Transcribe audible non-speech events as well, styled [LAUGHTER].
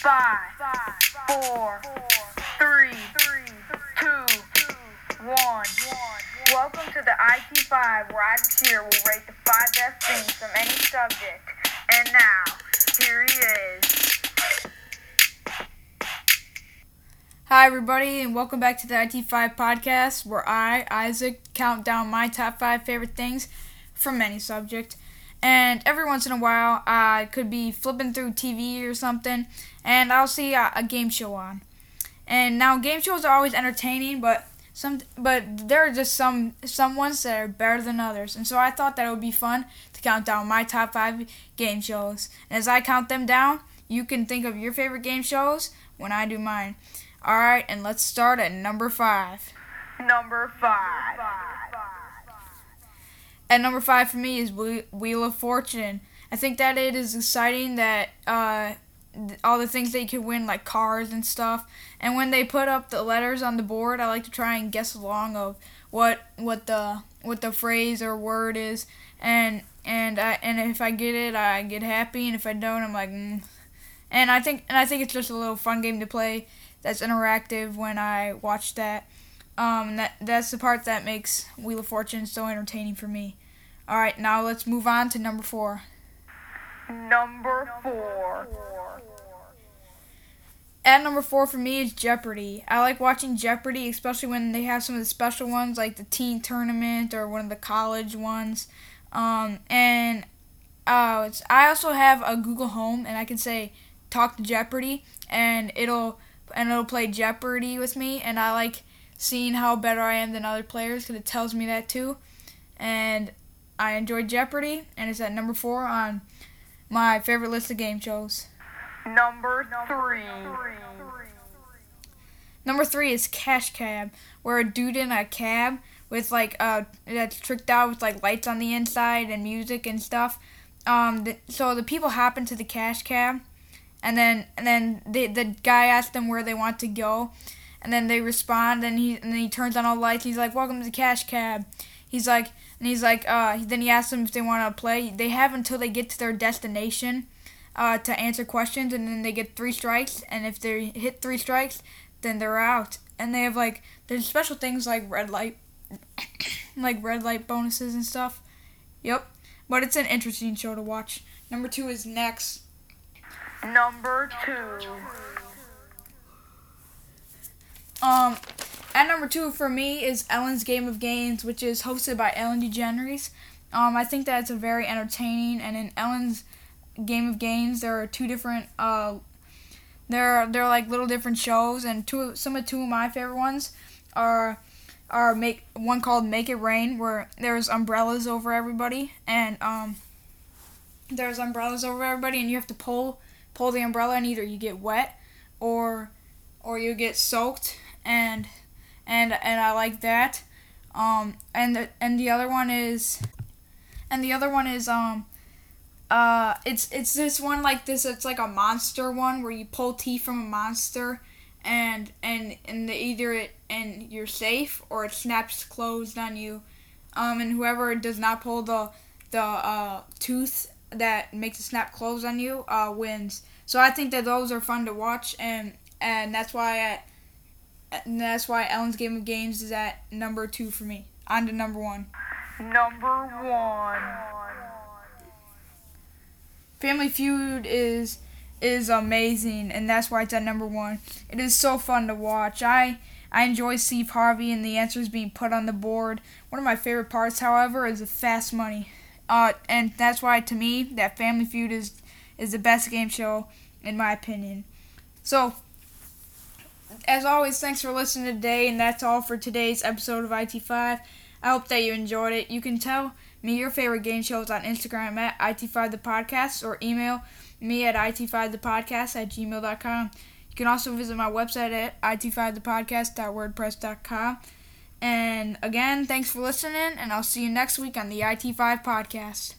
Five, four, three, two, one. Welcome to the IT5, where Isaac will rate the five best things from any subject. And now, here he is. Hi, everybody, and welcome back to the IT5 podcast, where I, Isaac, count down my top five favorite things from any subject. And every once in a while, I could be flipping through TV or something, and I'll see a, a game show on. And now, game shows are always entertaining, but some, but there are just some some ones that are better than others. And so I thought that it would be fun to count down my top five game shows. And as I count them down, you can think of your favorite game shows when I do mine. All right, and let's start at number five. Number five. At number five for me is Wheel of Fortune. I think that it is exciting that uh, all the things that you can win, like cars and stuff. And when they put up the letters on the board, I like to try and guess along of what what the what the phrase or word is. And and I and if I get it, I get happy. And if I don't, I'm like. Mm. And I think and I think it's just a little fun game to play. That's interactive when I watch that. Um, that that's the part that makes Wheel of Fortune so entertaining for me. All right, now let's move on to number four. Number four. At number four for me is Jeopardy. I like watching Jeopardy, especially when they have some of the special ones like the teen tournament or one of the college ones. Um, and uh, it's, I also have a Google Home, and I can say "Talk to Jeopardy," and it'll and it'll play Jeopardy with me. And I like seeing how better I am than other players because it tells me that too. And I enjoy Jeopardy, and it's at number four on my favorite list of game shows. Number three. Number three is Cash Cab, where a dude in a cab with like uh that's tricked out with like lights on the inside and music and stuff. Um, the, so the people hop into the cash cab, and then and then the the guy asks them where they want to go, and then they respond, and he and then he turns on all the lights. he's like, "Welcome to the cash cab." He's like, and he's like, uh, then he asks them if they want to play. They have until they get to their destination, uh, to answer questions, and then they get three strikes. And if they hit three strikes, then they're out. And they have like there's special things like red light, [COUGHS] like red light bonuses and stuff. Yep, but it's an interesting show to watch. Number two is next. Number two. Um, at number two for me is Ellen's Game of Games, which is hosted by Ellen DeGeneres. Um, I think that it's a very entertaining, and in Ellen's Game of Games, there are two different uh, there are like little different shows, and two some of two of my favorite ones are are make one called Make It Rain, where there's umbrellas over everybody, and um, there's umbrellas over everybody, and you have to pull pull the umbrella, and either you get wet or or you get soaked, and and and I like that. Um, and the and the other one is, and the other one is um, uh, it's it's this one like this. It's like a monster one where you pull teeth from a monster, and and and the, either it and you're safe or it snaps closed on you. Um, and whoever does not pull the the uh, tooth that makes it snap closed on you uh, wins. So I think that those are fun to watch, and and that's why at that's why Ellen's Game of Games is at number two for me. On to number one. Number one. Family Feud is is amazing, and that's why it's at number one. It is so fun to watch. I I enjoy Steve Harvey and the answers being put on the board. One of my favorite parts, however, is the fast money. Uh, and that's why to me that Family Feud is is the best game show in my opinion. So as always, thanks for listening today, and that's all for today's episode of IT5. I hope that you enjoyed it. You can tell me your favorite game shows on Instagram at IT5thepodcast or email me at IT5thepodcast at gmail.com. You can also visit my website at it5thepodcast.wordpress.com. And again, thanks for listening, and I'll see you next week on the IT5 podcast.